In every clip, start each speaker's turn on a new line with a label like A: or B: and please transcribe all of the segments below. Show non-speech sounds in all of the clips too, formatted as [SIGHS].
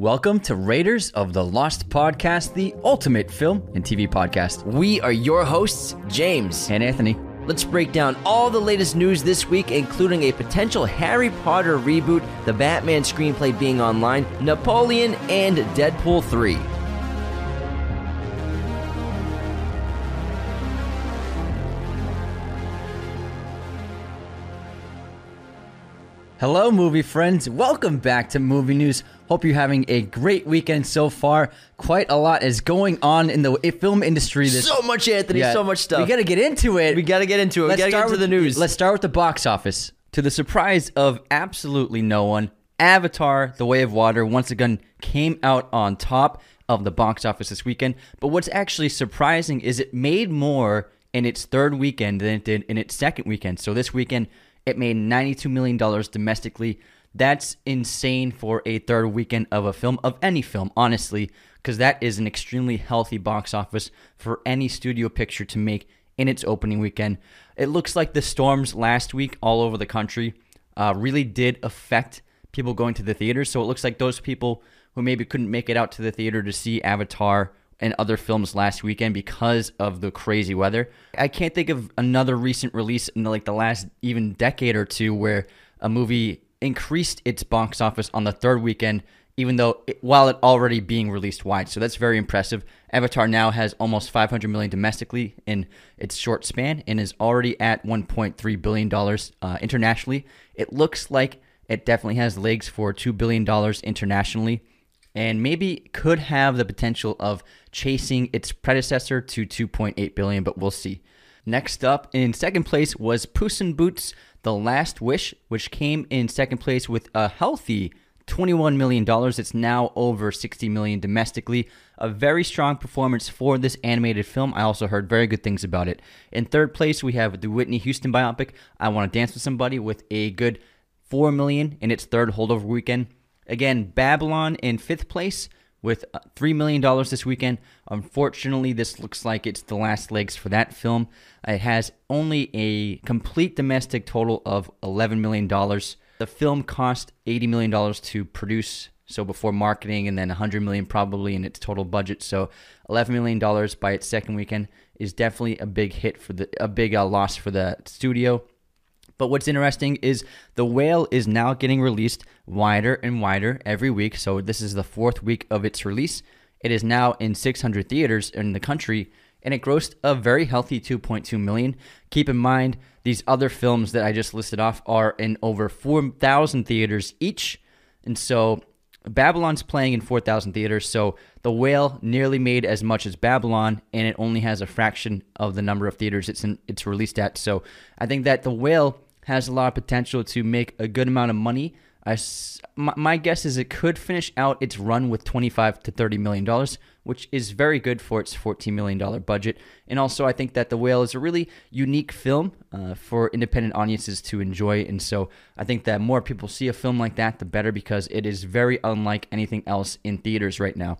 A: Welcome to Raiders of the Lost Podcast, the ultimate film and TV podcast.
B: We are your hosts, James.
A: And Anthony.
B: Let's break down all the latest news this week, including a potential Harry Potter reboot, the Batman screenplay being online, Napoleon, and Deadpool 3.
A: Hello, movie friends. Welcome back to Movie News. Hope you're having a great weekend so far. Quite a lot is going on in the film industry. This
B: So much, Anthony,
A: Yeah.
B: so much stuff.
A: We got to get into it.
B: We gotta get into it. We gotta get into
A: with-
B: the news.
A: Let's start with the box office. To the surprise of absolutely no one, Avatar: The Way of Water once again came out on top of the box office this weekend. But what's actually surprising is it made more in its third weekend than it did in its second weekend. So this weekend it made $92 million domestically. That's insane for a third weekend of a film, of any film, honestly, because that is an extremely healthy box office for any studio picture to make in its opening weekend. It looks like the storms last week all over the country uh, really did affect people going to the theater. So it looks like those people who maybe couldn't make it out to the theater to see Avatar and other films last weekend because of the crazy weather. I can't think of another recent release in like the last even decade or two where a movie increased its box office on the third weekend even though it, while it already being released wide. So that's very impressive. Avatar now has almost 500 million domestically in its short span and is already at 1.3 billion dollars uh, internationally. It looks like it definitely has legs for 2 billion dollars internationally and maybe could have the potential of chasing its predecessor to 2.8 billion, but we'll see. Next up in second place was Puss in Boots: The Last Wish, which came in second place with a healthy 21 million dollars. It's now over 60 million domestically. A very strong performance for this animated film. I also heard very good things about it. In third place, we have the Whitney Houston biopic I Want to Dance with Somebody with a good 4 million in its third holdover weekend. Again, Babylon in fifth place with uh, $3 million this weekend. Unfortunately, this looks like it's the last legs for that film. It has only a complete domestic total of $11 million. The film cost $80 million to produce, so before marketing, and then 100 million probably in its total budget. So $11 million by its second weekend is definitely a big hit for the, a big uh, loss for the studio. But what's interesting is The Whale is now getting released wider and wider every week. So this is the fourth week of its release. It is now in 600 theaters in the country and it grossed a very healthy 2.2 million. Keep in mind these other films that I just listed off are in over 4,000 theaters each. And so Babylon's playing in 4,000 theaters, so The Whale nearly made as much as Babylon, and it only has a fraction of the number of theaters it's in, it's released at. So I think that The Whale has a lot of potential to make a good amount of money. I my guess is it could finish out its run with 25 to 30 million dollars, which is very good for its 14 million dollar budget. And also, I think that The Whale is a really unique film uh, for independent audiences to enjoy. And so, I think that more people see a film like that, the better, because it is very unlike anything else in theaters right now.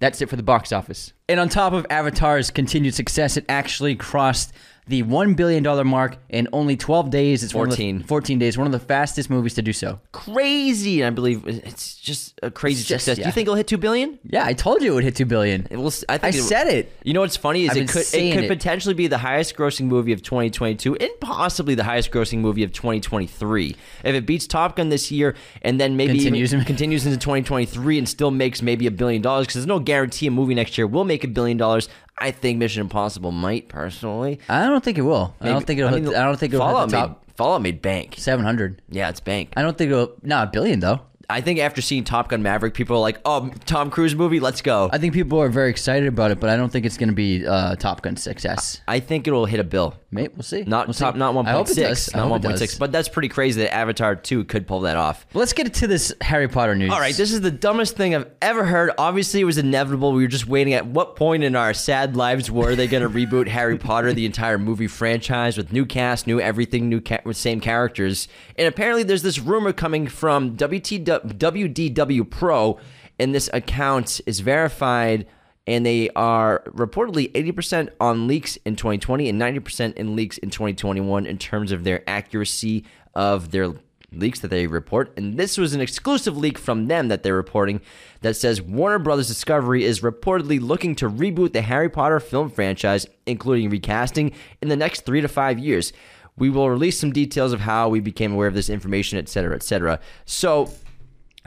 A: That's it for the box office. And on top of Avatar's continued success, it actually crossed the $1 billion mark in only 12 days. It's one of the-
B: 14.
A: 14 days, one of the fastest movies to do so.
B: Crazy, I believe it's just a crazy
A: It's just-
B: success. Do you think it'll hit two billion?
A: Yeah, I told you it would hit 2 billion.
B: It will. I,
A: I
B: it-
A: said it.
B: You know what's funny is
A: I've
B: it could it could
A: it.
B: potentially be the highest grossing movie of 2022 and possibly the highest grossing movie of 2023 if it beats Top Gun this year and then maybe
A: Continues.
B: continues into 2023 and still makes maybe a billion dollars because there's no guarantee a movie next year will make a billion dollars. I think Mission Impossible might personally.
A: I don't think it will. I don't think it'll.
B: mean,
A: hit, I don't think it'll
B: Fallout
A: hit the top
B: Made, Fallout made bank.
A: seven hundred.
B: Yeah, it's bank.
A: I don't think it'll. Not a billion though.
B: I think after seeing Top Gun Maverick, people are like, "Oh, Tom Cruise movie, let's go."
A: I think people are very excited about it, but I don't think it's going to be uh, Top Gun success.
B: I think it'll hit a bill.
A: Mate, we'll see.
B: Not
A: We'll see.
B: top, not one point six, not one point six. But that's pretty crazy that Avatar two could pull that off.
A: Let's get to this Harry Potter news.
B: All right, this is the dumbest thing I've ever heard. Obviously, it was inevitable. We were just waiting at what point in our sad lives were they going to reboot [LAUGHS] Harry Potter, the entire movie franchise, with new cast, new everything, new ca- with same characters. And apparently, there's this rumor coming from WT, WDW Pro, and this account is verified. And they are reportedly 80% on leaks in 2020 and 90% in leaks in 2021 in terms of their accuracy of their leaks that they report. And this was an exclusive leak from them that they're reporting that says Warner Brothers Discovery is reportedly looking to reboot the Harry Potter film franchise, including recasting, in the next three to five years. We will release some details of how we became aware of this information, et cetera, et cetera. So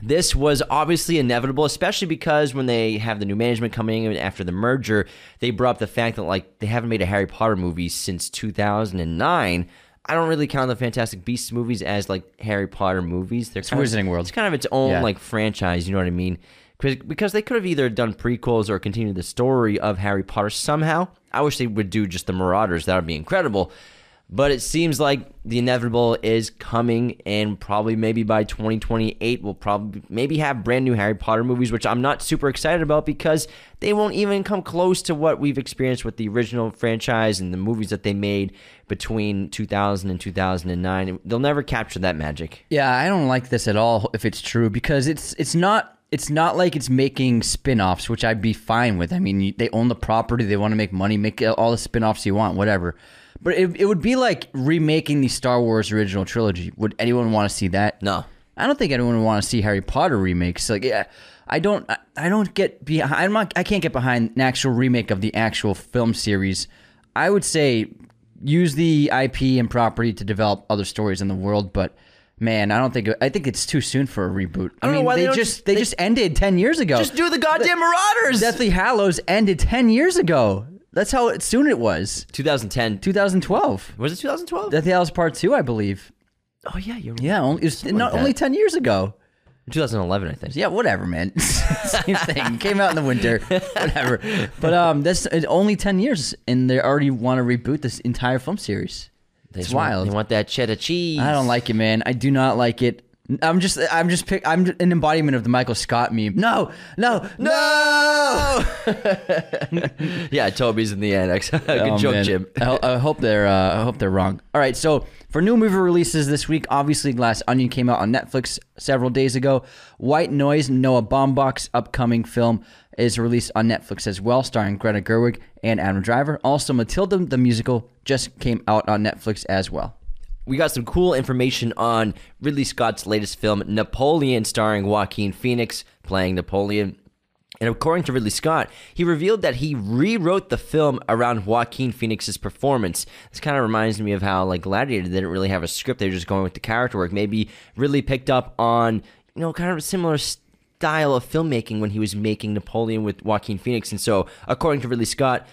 B: this was obviously inevitable, especially because when they have the new management coming in after the merger, they brought up the fact that like they haven't made a Harry Potter movie since 2009. I don't really count the Fantastic Beasts movies as like Harry Potter movies. They're kind
A: Wizarding
B: of,
A: World.
B: It's kind of its own
A: Yeah.
B: like franchise. You know what I mean? Because they could have either done prequels or continued the story of Harry Potter somehow. I wish they would do just the Marauders. That would be incredible. But it seems like the inevitable is coming, and probably maybe by 2028, we'll probably maybe have brand new Harry Potter movies, which I'm not super excited about because they won't even come close to what we've experienced with the original franchise and the movies that they made between 2000 and 2009. They'll never capture that magic.
A: Yeah, I don't like this at all if it's true because it's it's not it's not like it's making spin-offs, which I'd be fine with. I mean, they own the property, they want to make money, make all the spin-offs you want, whatever. But it, it would be like remaking the Star Wars original trilogy. Would anyone want to see that?
B: No.
A: I don't think anyone would want to see Harry Potter remakes. Like, yeah, I don't, I, I don't get behind. I'm not, I can't get behind an actual remake of the actual film series. I would say use the IP and property to develop other stories in the world, but man, I don't think. I think it's too soon for a reboot. I,
B: don't know
A: mean,
B: why they
A: they, just
B: just-
A: they,
B: they-
A: just ended ten years ago.
B: Just do the goddamn Marauders!
A: Deathly Hallows ended ten years ago. That's how soon it was.
B: 2010.
A: 2012.
B: Was it 2012?
A: Deathly Hallows Part Two, I believe.
B: oh, yeah, you're
A: Yeah, only, it was
B: like
A: not
B: that.
A: only ten years ago.
B: 2011, I think.
A: Yeah, whatever, man. [LAUGHS] Same thing. Came out in the winter. [LAUGHS] Whatever. But um, that's it's only ten years, and they already want to reboot this entire film series.
B: They
A: It's
B: just want-
A: wild.
B: They want that cheddar cheese.
A: I don't like it, man. I do not like it. I'm just, I'm just, pick, I'm an embodiment of the Michael Scott meme. No, no, no. [LAUGHS]
B: yeah, Toby's in the annex. [LAUGHS] Good
A: Oh,
B: joke,
A: man.
B: Jim.
A: I, I hope they're, uh, I hope they're wrong. All right, so for new movie releases this week, obviously Glass Onion came out on Netflix several days ago. White Noise, Noah Baumbach's upcoming film is released on Netflix as well, starring Greta Gerwig and Adam Driver. Also, Matilda the musical just came out on Netflix as well.
B: We got some cool information on Ridley Scott's latest film, Napoleon, starring Joaquin Phoenix playing Napoleon. And according to Ridley Scott, he revealed that he rewrote the film around Joaquin Phoenix's performance. This kind of reminds me of how, like, Gladiator didn't really have a script; they were just going with the character work. Maybe Ridley picked up on, you know, kind of a similar style of filmmaking when he was making Napoleon with Joaquin Phoenix. And so, according to Ridley Scott,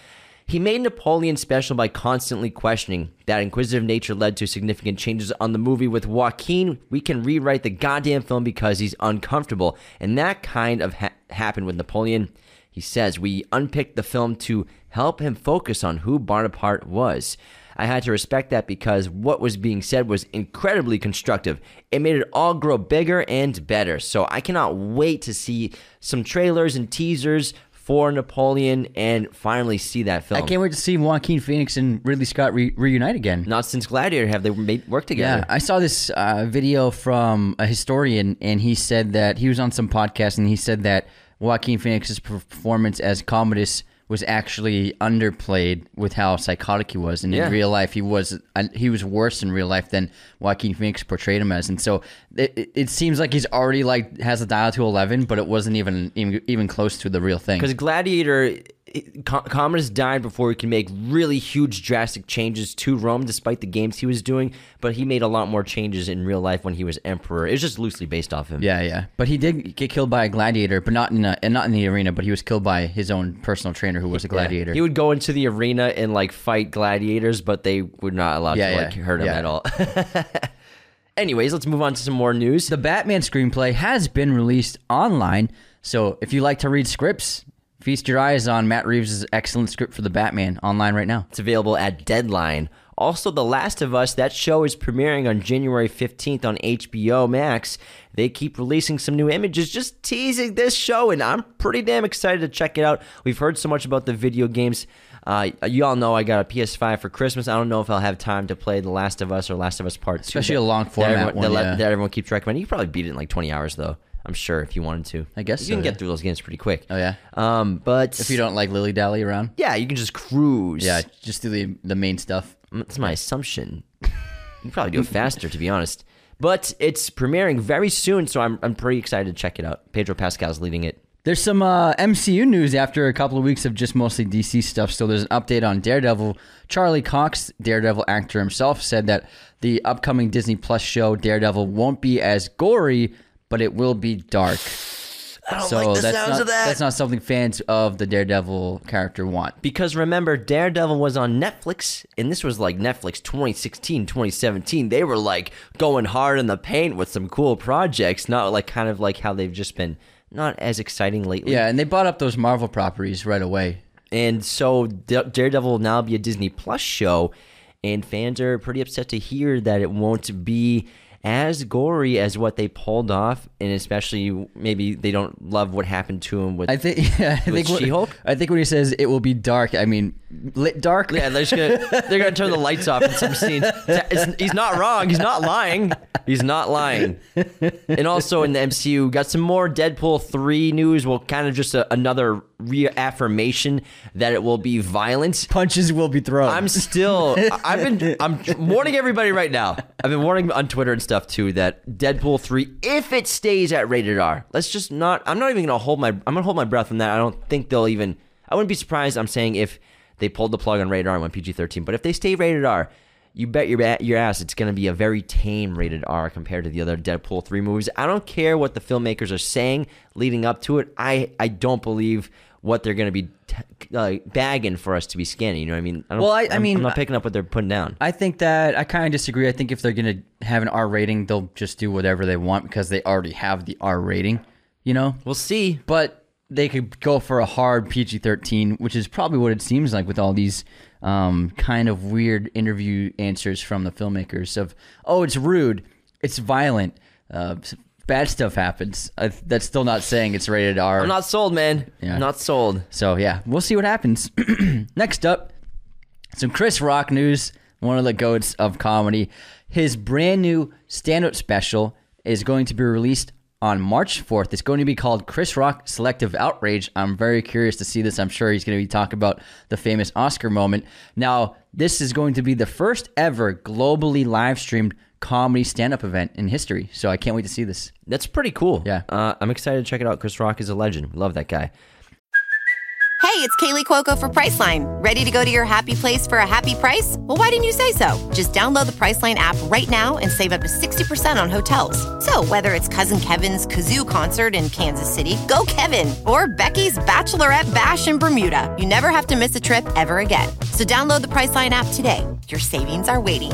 B: he made Napoleon special by constantly questioning. That inquisitive nature led to significant changes on the movie. With Joaquin, we can rewrite the goddamn film because he's uncomfortable. And that kind of ha- happened with Napoleon. He says, We unpicked the film to help him focus on who Bonaparte was. I had to respect that because what was being said was incredibly constructive. It made it all grow bigger and better. So I cannot wait to see some trailers and teasers for Napoleon and finally see that film.
A: I can't wait to see Joaquin Phoenix and Ridley Scott re- reunite again.
B: Not since Gladiator have they made work together.
A: Yeah, I saw this uh, video from a historian, and he said that he was on some podcast, and he said that Joaquin Phoenix's performance as Commodus was actually underplayed with how psychotic he was, and
B: Yeah.
A: in real life he was he was worse in real life than Joaquin Phoenix portrayed him as, and so it, it- it seems like he's already like has a dial to eleven, but it wasn't even even, even close to the real thing.
B: Because Gladiator, Com- Commodus died before he could make really huge, drastic changes to Rome, despite the games he was doing. But he made a lot more changes in real life when he was emperor. It's just loosely based off him.
A: Yeah, yeah. But he did get killed by a gladiator, but not in a, and not in the arena. But he was killed by his own personal trainer, who was a gladiator.
B: Yeah. He would go into the arena and like fight gladiators, but they were not allowed
A: Yeah,
B: to
A: yeah.
B: like hurt him at all. [LAUGHS] Anyways, let's move on to some more news.
A: the Batman screenplay has been released online, so if you like to read scripts, feast your eyes on Matt Reeves' excellent script for the Batman online right now.
B: It's available at Deadline. Also, The Last of Us, that show is premiering on January 15th on HBO Max. They keep releasing some new images, just teasing this show, and I'm pretty damn excited to check it out. We've heard so much about the video games. Uh, you all know I got a PS5 for Christmas. I don't know if I'll have time to play The Last of Us or Last of Us Part 2.
A: Especially a long
B: that
A: format
B: everyone,
A: one,
B: that,
A: yeah.
B: that everyone keeps recommending. You probably beat it in like 20 hours, though. I'm sure if you wanted to.
A: I guess
B: you
A: so,
B: can
A: yeah.
B: get through those games pretty quick.
A: Oh, yeah?
B: Um, but
A: If you don't like Lily Dally around,
B: yeah, you can just cruise.
A: yeah, just do the the main stuff.
B: That's my assumption. You can probably do it faster, to be honest. But it's premiering very soon, so I'm, I'm pretty excited to check it out. Pedro Pascal's leading it.
A: There's some uh, MCU news after a couple of weeks of just mostly DC stuff. So there's an update on Daredevil. Charlie Cox, Daredevil actor himself, said that the upcoming Disney Plus show Daredevil won't be as gory, but it will be dark. [SIGHS]
B: I don't
A: so
B: like the
A: that's
B: sounds
A: not,
B: of that.
A: That's not something fans of the Daredevil character want.
B: Because remember, Daredevil was on Netflix, and this was like Netflix 2016, 2017. They were like going hard in the paint with some cool projects, not like kind of like how they've just been not as exciting lately.
A: Yeah, and they bought up those Marvel properties right away.
B: And so Daredevil will now be a Disney Plus show, and fans are pretty upset to hear that it won't be as gory as what they pulled off, and especially maybe they don't love what happened to him with.
A: I think. [LAUGHS] Yeah, I think.
B: She-Hulk?
A: I think when he says it will be dark, I mean lit dark.
B: yeah, they're just gonna they're gonna turn the lights off in some scenes. It's- he's not wrong. He's not lying. He's not lying. And also in the MCU, got some more Deadpool three news. Well, kind of just a, another reaffirmation that it will be violent.
A: Punches will be thrown.
B: I'm still. [LAUGHS] I've been. I'm warning everybody right now. I've been warning on Twitter and stuff too that Deadpool three, if it stays at rated R, let's just not. I'm not even gonna hold my. I'm gonna hold my breath on that. I don't think they'll even. I wouldn't be surprised. I'm saying if they pulled the plug on rated R and went PG thirteen, but if they stay rated R. You bet your your ass it's going to be a very tame rated R compared to the other Deadpool 3 movies. I don't care what the filmmakers are saying leading up to it. I, I don't believe what they're going to be t- uh, bagging for us to be scanning. You know what I mean? I don't,
A: Well, I- I
B: I'm-
A: mean,
B: I'm not picking up what they're putting down.
A: I think that I kind of disagree. I think if they're gonna have an R rating, they'll just do whatever they want because they already have the R rating. You know,
B: We'll see.
A: but they could go for a hard PG thirteen, which is probably what it seems like with all these um, kind of weird interview answers from the filmmakers of, oh, it's rude, it's violent, uh, bad stuff happens. I, that's still not saying it's rated R.
B: I'm not sold, man.
A: Yeah.
B: Not sold.
A: So yeah, we'll see what happens. [CLEARS THROAT] Next up, some Chris Rock news. One of the goats of comedy. His brand new stand-up special is going to be released on March 4th. It's going to be called Chris Rock Selective Outrage. I'm very curious to see this. I'm sure he's going to be talking about the famous Oscar moment. Now, this is going to be the first ever globally live streamed comedy stand-up event in history. So I can't wait to see this.
B: That's pretty cool.
A: Yeah.
B: Uh, I'm excited to check it out. Chris Rock is a legend. Love that guy.
C: Hey, it's Kaley Cuoco for Priceline. Ready to go to your happy place for a happy price? Well, why didn't you say so? Just download the Priceline app right now and save up to 60% on hotels. So, whether it's Cousin Kevin's Kazoo concert in Kansas City, go Kevin, or Becky's Bachelorette Bash in Bermuda, you never have to miss a trip ever again. So, download the Priceline app today. Your savings are waiting.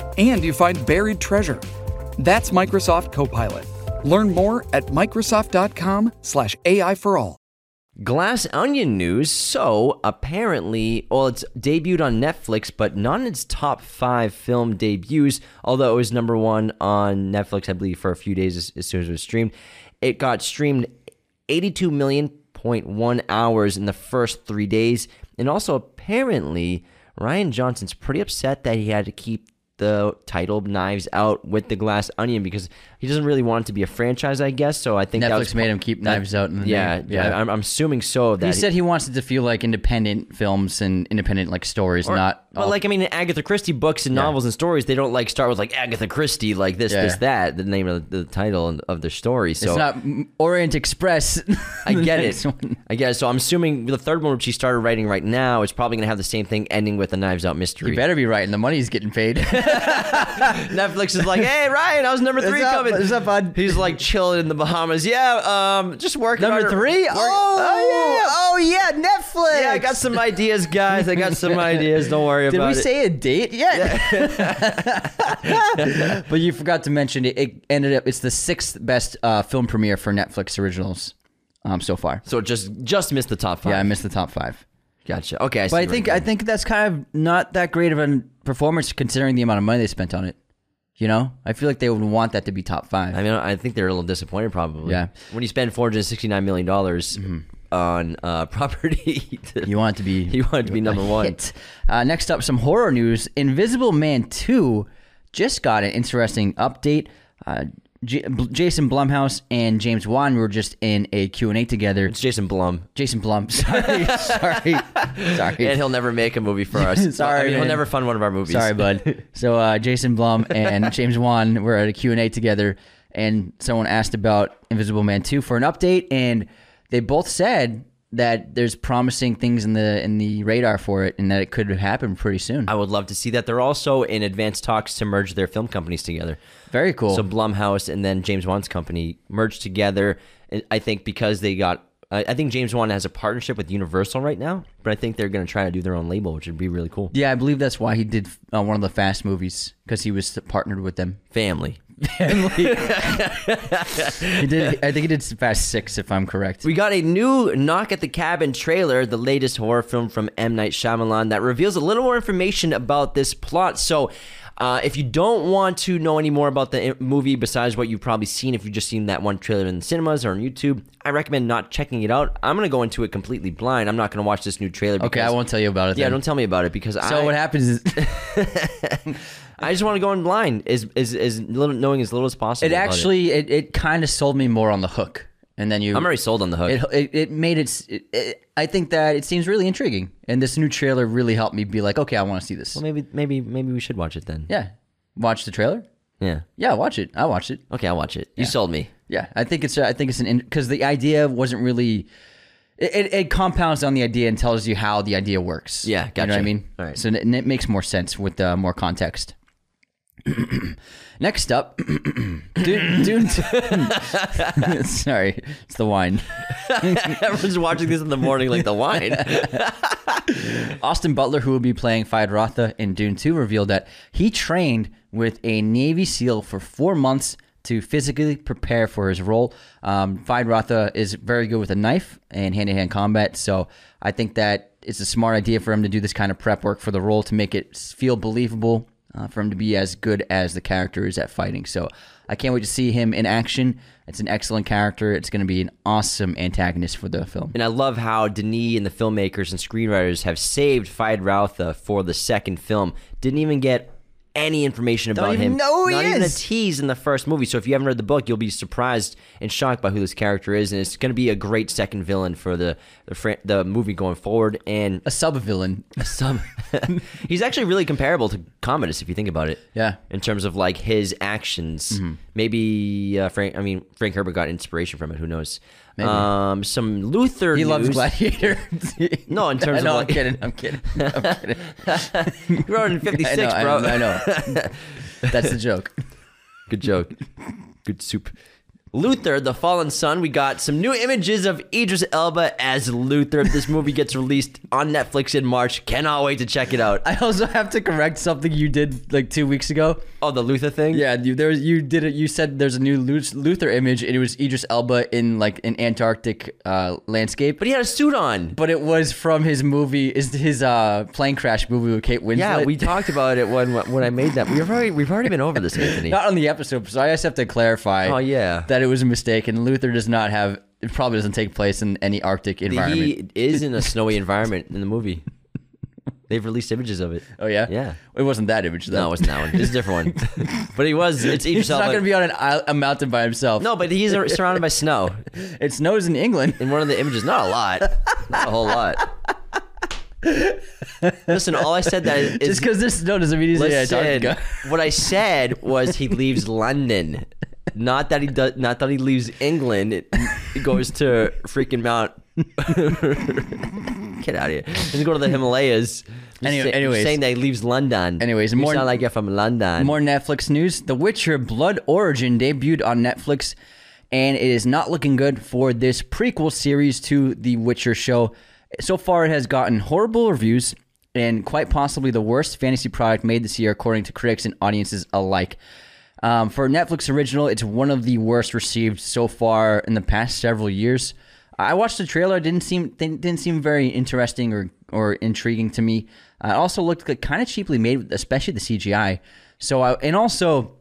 D: and you find buried treasure. That's Microsoft Copilot. Learn more at Microsoft.com/slash AI for all.
B: Glass Onion news. So apparently, well, it's debuted on Netflix, but not in its top five film debuts. Although it was number one on Netflix, I believe, for a few days as, as soon as it was streamed. It got streamed 82 million point one hours in the first three days. And also, apparently, Rian Johnson's pretty upset that he had to keep the title Knives Out with the Glass Onion because he doesn't really want it to be a franchise, I guess. So I think that
A: Netflix
B: was
A: made him keep Knives Out in the
B: yeah,
A: name.
B: yeah. I'm, I'm assuming so. That
A: He said he wants it to feel like independent films and independent like stories,
B: Or-
A: not.
B: But
A: all-
B: like I mean, Agatha Christie books and
A: Yeah.
B: novels and stories, they don't like start with like Agatha Christie, like this,
A: Yeah.
B: this, that, the name of the, the title of their story. So
A: it's not Orient Express. [LAUGHS]
B: I get it.
A: one.
B: I guess so. I'm assuming the third one, which he started writing right now, is probably going to have the same thing, ending with a Knives Out mystery.
A: You better be right, and the money's getting paid. [LAUGHS]
B: Netflix is like, "Hey, Ryan, how's number three coming?"
A: What's up, bud?
B: He's like chilling in the Bahamas. Yeah, um, just working.
A: Number
B: on
A: three?
B: Work-
A: Oh,
B: oh yeah.
A: oh yeah, Netflix.
B: Yeah, I got some ideas, guys. I got some ideas. Don't worry
A: Did
B: about it.
A: Did we say a date yet? [LAUGHS] but you forgot to mention it. It ended up. It's the sixth best uh, film premiere for Netflix originals um, so far.
B: so just just missed the top five.
A: Yeah, I missed the top five.
B: gotcha. Okay, I see
A: But I think I think that's kind of not that great of a performance considering the amount of money they spent on it. You know, I feel like they would want that to be top five.
B: I mean, I think they're a little disappointed, probably.
A: Yeah.
B: When you spend four hundred sixty-nine million dollars on uh, [LAUGHS] property,
A: you want it to be [LAUGHS]
B: You want it to be number one.
A: Uh, next up, some horror news. Invisible Man Two just got an interesting update. Uh, J- Jason Blumhouse and James Wan were just in a Q&A together.
B: It's Jason Blum,
A: Jason Blum, [LAUGHS] sorry, sorry, [LAUGHS] sorry.
B: and he'll never make a movie for us. [LAUGHS]
A: Sorry,
B: I mean, he'll never fund one of our movies.
A: Sorry, bud. So uh, Jason Blum and James Wan were at a Q&A together, and someone asked about Invisible Man 2 for an update, and they both said that there's promising things in the in the radar for it, and that it could happen pretty soon.
B: I would love to see that. They're also in advanced talks to merge their film companies together.
A: Very cool.
B: So Blumhouse and then James Wan's company merged together. I think because they got. I think James Wan has a partnership with Universal right now, but I think they're going to try to do their own label, which would be really cool.
A: yeah, I believe that's why he did uh, one of the Fast movies because he was partnered with them.
B: Family. [LAUGHS]
A: He did. I think he did Fast Six, if I'm correct.
B: We got a new Knock at the Cabin trailer, the latest horror film from M. Night Shyamalan, that reveals a little more information about this plot. So, uh, if you don't want to know any more about the movie besides what you've probably seen, if you've just seen that one trailer in the cinemas or on YouTube, I recommend not checking it out. I'm going to go into it completely blind. I'm not going to watch this new trailer.
A: okay, I won't tell you about it.
B: Yeah,
A: then.
B: don't tell me about it because I.
A: So what happens is [LAUGHS] [LAUGHS]
B: I just want to go in blind, as as as little knowing as little as possible.
A: it actually it, it kind of sold me more on the hook, and then you.
B: I'm already sold on the hook.
A: It, it, it made it, it, it. I think that it seems really intriguing, and this new trailer really helped me be like, okay, I want to see this.
B: well, maybe maybe maybe we should watch it then.
A: yeah, watch the trailer.
B: Yeah.
A: Yeah, watch it. I watched it.
B: Okay, I'll watch it. You sold me.
A: Yeah, I think it's. I think it's an because the idea wasn't really. It, it, it compounds on the idea and tells you how the idea works.
B: Yeah,
A: You know what I mean?
B: All right.
A: So it, and it makes more sense with uh, more context. [CLEARS THROAT] Next up, [CLEARS THROAT] Dune. Dune [LAUGHS] Sorry, it's the wine. [LAUGHS]
B: Everyone's watching this in the morning like the wine. [LAUGHS]
A: Austin Butler, who will be playing Rautha in Dune 2, revealed that he trained with a Navy SEAL for four months to physically prepare for his role. Um, Rautha is very good with a knife and hand to hand combat, so I think that it's a smart idea for him to do this kind of prep work for the role to make it feel believable, uh, for him to be as good as the character is at fighting. So I can't wait to see him in action. It's an excellent character. It's going to be an awesome antagonist for the film.
B: and I love how Denis and the filmmakers and screenwriters have saved Feyd-Rautha for the second film. Didn't even get any information about him.
A: know who he
B: Not even a tease in the first movie. So if you haven't read the book, you'll be surprised and shocked by who this character is, and it's going to be a great second villain for the the, fran- the movie going forward. And
A: A sub villain.
B: a sub. [LAUGHS] he's actually really comparable to Commodus if you think about it.
A: Yeah.
B: In terms of like his actions, maybe uh, Frank. I mean, Frank Herbert got inspiration from it. Who knows? Um, some Luther.
A: He loves
B: news.
A: Gladiator. [LAUGHS]
B: No, in [LAUGHS] terms of,
A: no,
B: like-
A: I'm kidding. I'm kidding. [LAUGHS] I'm kidding.
B: He wrote it in '56,
A: know, I
B: bro.
A: know, I know. That's the joke.
B: Good joke. Good soup. Luther, the Fallen Son. We got some new images of Idris Elba as Luther. This movie gets released on Netflix in March. Cannot wait to check it out.
A: I also have to correct something you did like two weeks ago.
B: Oh, the Luther thing.
A: Yeah, you there was- you did it. You said there's a new Luther image, and it was Idris Elba in like an Antarctic uh, landscape.
B: but he had a suit on.
A: but it was from his movie, is his uh, plane crash movie with Kate Winslet.
B: Yeah, we talked about it when when I made that. We've already we've already been over this, Anthony. [LAUGHS]
A: not on the episode, so I just have to clarify.
B: Oh, yeah.
A: that that it was a mistake, and Luther does not have. It probably doesn't take place in any Arctic environment.
B: He is in a [LAUGHS] snowy environment in the movie. They've released images of it.
A: oh yeah,
B: Yeah.
A: It wasn't that image though.
B: No, it wasn't that one. It's a different one. [LAUGHS] but he was. It's
A: He's not going to be on an isle, a mountain by himself.
B: no, but he's surrounded by snow [LAUGHS]
A: it snows in England.
B: in one of the images. Not a lot. Not a whole lot. Listen, all I said that is
A: Just because there's snow doesn't mean he's in Antarctica.
B: what I said was he leaves London, not that he does, not that he leaves England. It, he goes to freaking Mount. [LAUGHS] Get out of here! He's go to the Himalayas.
A: Anyway-
B: say-
A: anyways.
B: saying that he leaves London.
A: Anyways,
B: you
A: more-
B: sound like you're from London.
A: More Netflix news. The Witcher Blood Origin debuted on Netflix, and it is not looking good for this prequel series to The Witcher show. So far, it has gotten horrible reviews and quite possibly the worst fantasy product made this year, according to critics and audiences alike. Um, for Netflix original, it's one of the worst received so far in the past several years. I watched the trailer; it didn't seem didn't seem very interesting or or intriguing to me. Uh, it also looked kind of cheaply made, especially the CGI. So, I, and also,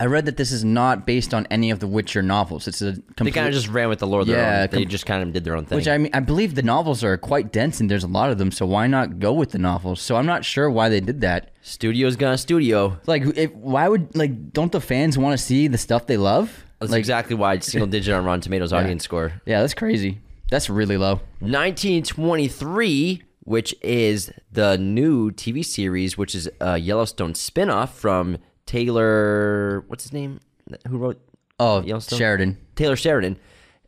A: I read that this is not based on any of the Witcher novels. It's a
B: they
A: complete,
B: kind of just ran with the Lord of
A: Yeah,
B: their own. They
A: com-
B: just kind of did their own thing.
A: which I mean, I believe the novels are quite dense and there's a lot of them. So why not go with the novels? So I'm not sure why they did that.
B: Studio's gonna studio.
A: Like, if, why would like don't the fans want to see the stuff they love?
B: That's
A: like,
B: exactly why it's single digit on Rotten Tomatoes [LAUGHS] audience score.
A: yeah, that's crazy. That's really low.
B: 1923, which is the new TV series, which is a Yellowstone spinoff from Taylor. What's his name? Who wrote
A: Oh,
B: Yellowstone?
A: Sheridan.
B: Taylor Sheridan.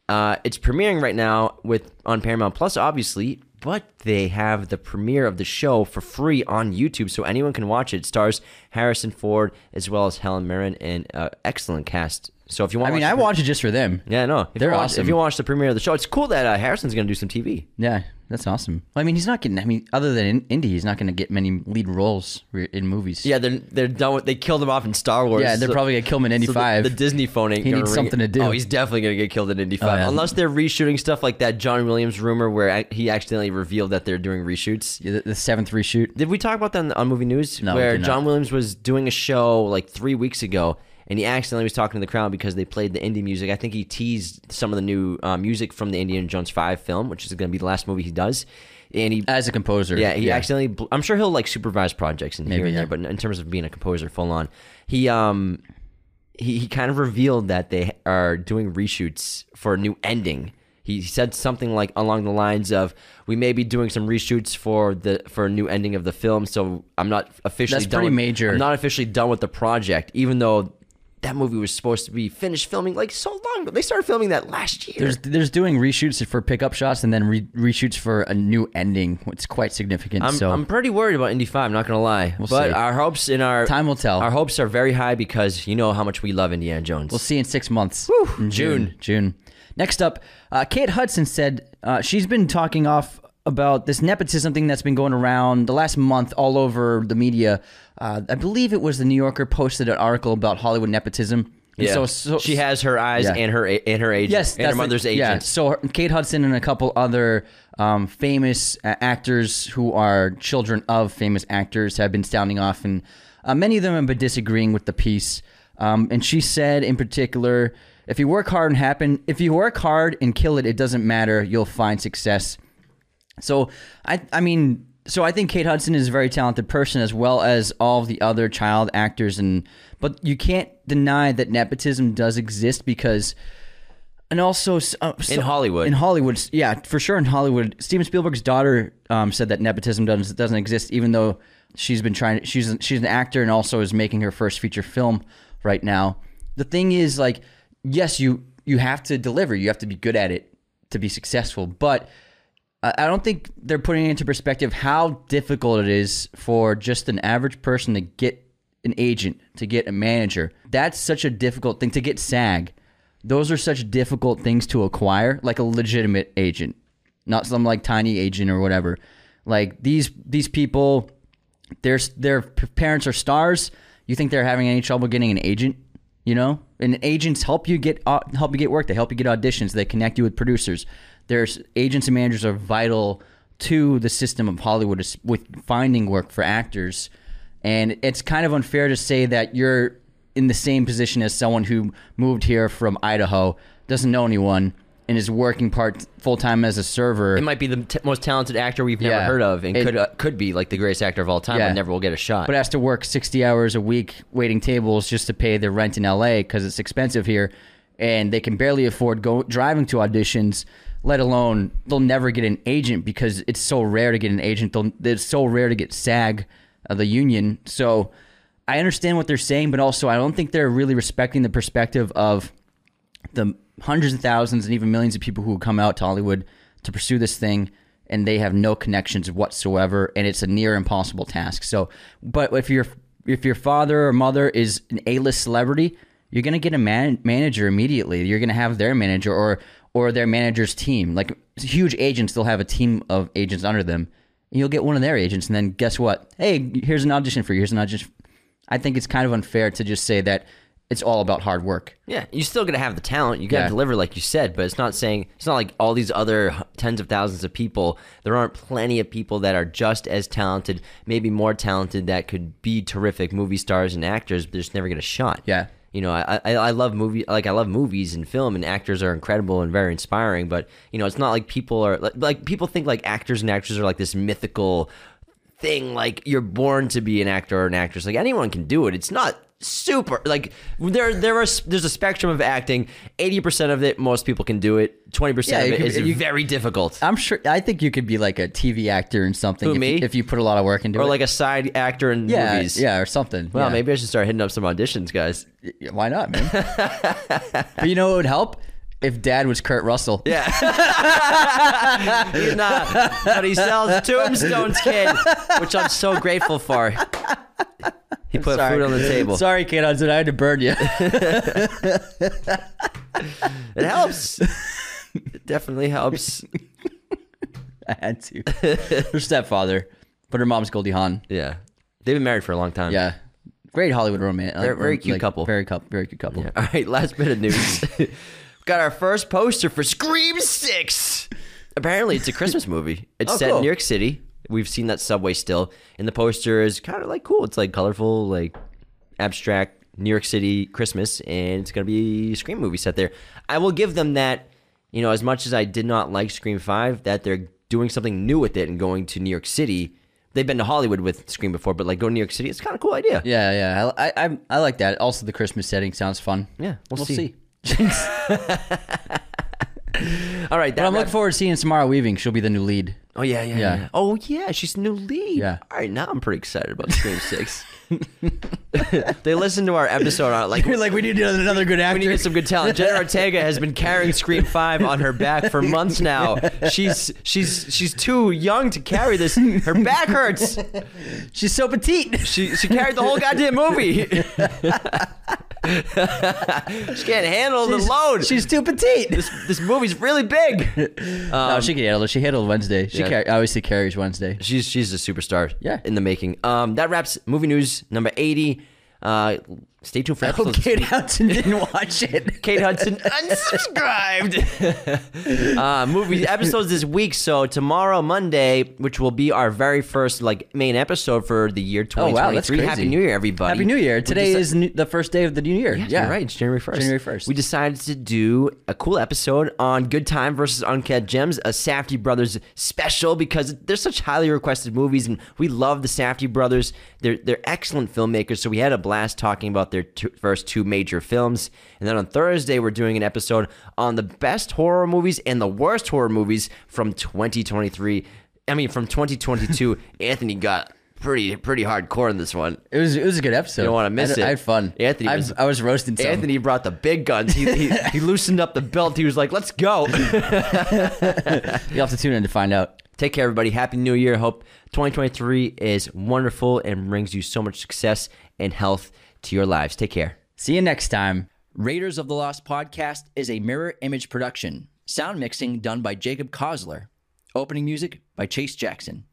B: Uh, it's premiering right now with on Paramount Plus, obviously, but they have the premiere of the show for free on YouTube, so anyone can watch it. It stars Harrison Ford as well as Helen Mirren, and uh, excellent cast. So if you want,
A: I mean, I
B: watch
A: it just for them.
B: yeah, no, if
A: They're
B: you watch,
A: awesome.
B: If you watch the premiere of the show, it's cool that uh, Harrison's going to do some TV.
A: Yeah, that's awesome. Well, I mean, he's not getting. I mean, other than in, Indy, he's not going to get many lead roles re- in movies.
B: Yeah, they're they're done with. They killed him off in Star Wars.
A: Yeah, they're probably gonna kill him in Indy
B: so
A: 5.
B: The, Disney phone ain't
A: He needs something to do.
B: Oh, he's definitely gonna get killed in Indy Five,
A: yeah.
B: unless they're reshooting stuff like that John Williams rumor where I, he accidentally revealed that they're doing reshoots.
A: the, the seventh reshoot.
B: Did we talk about that on, on movie news?
A: No, we
B: where. John Williams was doing a show like three weeks ago, and he accidentally was talking to the crowd because they played the Indy music. I think he teased some of the new uh, music from the Indiana Jones Five film, which is going to be the last movie he does. And he
A: As a composer,
B: yeah, he accidentally. bl- I'm sure he'll like supervise projects in here
A: Maybe,
B: and there, but in terms of being a composer, full on, he um he he kind of revealed that they are doing reshoots for a new ending. He said something like along the lines of, "We may be doing some reshoots for the for a new ending of the film, so I'm not officially
A: That's
B: done
A: pretty
B: with-
A: major.
B: I'm not officially done with the project, even though." That movie was supposed to be finished filming like so long ago. They started filming that last year.
A: There's there's doing reshoots for pickup shots and then re- reshoots for a new ending. It's quite significant.
B: I'm,
A: so
B: I'm pretty worried about Indy 5, I'm not going to lie.
A: We'll
B: but
A: see.
B: our hopes in our
A: Time will tell.
B: Our hopes are very high because you know how much we love Indiana Jones.
A: We'll see in six months. In
B: June.
A: June. June. Next up, uh, Kate Hudson said uh, she's been talking off about this nepotism thing that's been going around the last month all over the media. Uh, I believe it was the New Yorker posted an article about Hollywood nepotism. And
B: yeah.
A: So, so
B: she has her eyes
A: Yeah.
B: and her and her agent.
A: Yes,
B: and her
A: the-
B: mother's
A: Yeah,
B: agent.
A: so her- Kate Hudson and a couple other um, famous uh, actors who are children of famous actors have been sounding off, and uh, many of them have been disagreeing with the piece. Um, and she said, in particular, if you work hard and happen, if you work hard and kill it, it doesn't matter. You'll find success. So I I mean so I think Kate Hudson is a very talented person as well as all the other child actors and but you can't deny that nepotism does exist because and also uh, so-
B: In Hollywood.
A: in Hollywood yeah for sure in Hollywood. Steven Spielberg's daughter um, said that nepotism doesn't doesn't exist even though she's been trying she's she's an actor and also is making her first feature film right now. The thing is like yes you you have to deliver. You have to be good at it to be successful but I don't think they're putting into perspective how difficult it is for just an average person to get an agent, to get a manager. That's such a difficult thing to get SAG. Those are such difficult things to acquire, like a legitimate agent, not some like tiny agent or whatever. Like these these people, their their parents are stars. You think they're having any trouble getting an agent? You know, and agents help you get help you get work. They help you get auditions. They connect you with producers. There's agents and managers are vital to the system of Hollywood with finding work for actors. And it's kind of unfair to say that you're in the same position as someone who moved here from Idaho, doesn't know anyone, and is working part full time as a server.
B: It might be the t- most talented actor we've never
A: Yeah.
B: heard of, and
A: It-
B: could uh, could be like the greatest actor of all time,
A: Yeah.
B: but never will get a shot.
A: but has to work 60 hours a week waiting tables just to pay their rent in LA because it's expensive here and they can barely afford go driving to auditions let alone they'll never get an agent because it's so rare to get an agent they'll, it's so rare to get SAG uh, the union so I understand what they're saying but also I don't think they're really respecting the perspective of the hundreds of thousands and even millions of people who come out to Hollywood to pursue this thing and they have no connections whatsoever and it's a near impossible task. So, but if your if your father or mother is an A-list celebrity, you're going to get a man, manager immediately. You're going to have their manager or or their manager's team. Like huge agents, they'll have a team of agents under them. And you'll get one of their agents and then guess what? Hey, here's an audition for you. Here's an audition. I think it's kind of unfair to just say that it's all about hard work.
B: Yeah, you're still gonna have the talent. You gotta
A: Yeah.
B: deliver, like you said, but it's not saying it's not like all these other tens of thousands of people. There aren't plenty of people that are just as talented, maybe more talented, that could be terrific movie stars and actors, but just never get a shot.
A: Yeah.
B: You know, I, I I love movie like I love movies and film, and actors are incredible and very inspiring. But you know, it's not like people are like, like people think like actors and actresses are like this mythical thing like you're born to be an actor or an actress like anyone can do it it's not super like there there are there's a spectrum of acting 80% of it most people can do it 20%
A: Yeah,
B: of it
A: could-
B: is
A: you-
B: very difficult
A: I'm sure. I think you could be like a TV actor and something.
B: Who,
A: if,
B: me?
A: You, if you put a lot of work into
B: or
A: it, or
B: like a side actor in
A: yeah,
B: movies
A: yeah, or something.
B: well
A: yeah.
B: maybe i should start hitting up some auditions guys
A: Why not, man? [LAUGHS] but you know what would help if Dad was Kurt Russell.
B: yeah [LAUGHS] He's not, but he sells tombstones kid which i'm so grateful for he put food on the table
A: Sorry, Kate Hudson. I had to burn you. [LAUGHS]
B: it helps it definitely helps [LAUGHS]
A: I had to. Her stepfather, but her mom's Goldie Hawn.
B: yeah they've been married for a long time
A: Yeah, great Hollywood romance.
B: Very- um, very cute couple.
A: Very couple. Very cute couple.
B: All right, last bit of news. we [LAUGHS] Got our first poster for Scream 6. Apparently, it's a Christmas movie. It's
A: Oh,
B: set
A: cool.
B: in New York City. We've seen that subway still. And the poster is kind of like cool. It's like colorful, like abstract New York City Christmas. And it's going to be a Scream movie set there. I will give them that, you know, as much as I did not like Scream 5, that they're doing something new with it and going to New York City. They've been to Hollywood with Scream before, but like go to New York City, it's kind of a cool idea.
A: Yeah, yeah. I, I, I, like that. Also, the Christmas setting sounds fun.
B: Yeah, we'll
A: we'll
B: see.
A: see. [LAUGHS]
B: All right, that
A: But I'm looking forward to seeing Samara Weaving. She'll be the new lead.
B: Oh yeah, yeah,
A: Yeah.
B: yeah, Oh yeah, she's the new lead.
A: Yeah.
B: All right, now I'm pretty excited about Scream Six. [LAUGHS] they listened to our episode on it, like
A: like we need another good actor.
B: we need to get some good talent. Jenna [LAUGHS] Ortega has been carrying Scream Five on her back for months now. [LAUGHS] She's she's she's too young to carry this. Her back hurts.
A: She's so petite.
B: She she carried the whole goddamn movie. [LAUGHS] she can't handle the load.
A: She's too petite.
B: this this movie's really big. [LAUGHS]
A: no, she can handle it. She handled Wednesday. She
B: yeah.
A: car- obviously carries Wednesday.
B: She's she's a superstar.
A: Yeah.
B: in the making. Um, that wraps movie news number eighty. Uh, stay tuned for
A: I hope
B: episodes.
A: Kate Hudson didn't [LAUGHS] watch it.
B: Kate Hudson [LAUGHS] unsubscribed. [LAUGHS] uh, movie episodes this week. So tomorrow, Monday, which will be our very first like main episode for the year
A: Oh wow, that's crazy.
B: Happy New Year, everybody!
A: Happy New Year. Today
B: deci-
A: is new, the first day of the new year.
B: Yeah,
A: Yeah,
B: you're right. It's January 1st.
A: January 1st.
B: We decided to do a cool episode on Good Time versus Uncut Gems, a Safdie Brothers special because they're such highly requested movies and we love the Safdie Brothers. They're they're excellent filmmakers, so we had a blast talking about their two, first two major films. And then on Thursday, we're doing an episode on the best horror movies and the worst horror movies from 2023. I mean, from 2022. [LAUGHS] Anthony got pretty pretty hardcore in this one.
A: It was it was a good episode.
B: You don't wanna miss
A: I,
B: it.
A: I had fun.
B: Anthony
A: I
B: was-
A: I was roasting. Some.
B: Anthony brought the big guns. He, he, [LAUGHS] he loosened up the belt. He was like, let's go. [LAUGHS]
A: you have to tune in to find out.
B: Take care, everybody. Happy New Year. Hope 2023 is wonderful and brings you so much success and health to your lives. Take care.
A: See you next time. Raiders of the Lost podcast is a mirror image production. Sound mixing done by Jacob Kosler. Opening music by Chase Jackson.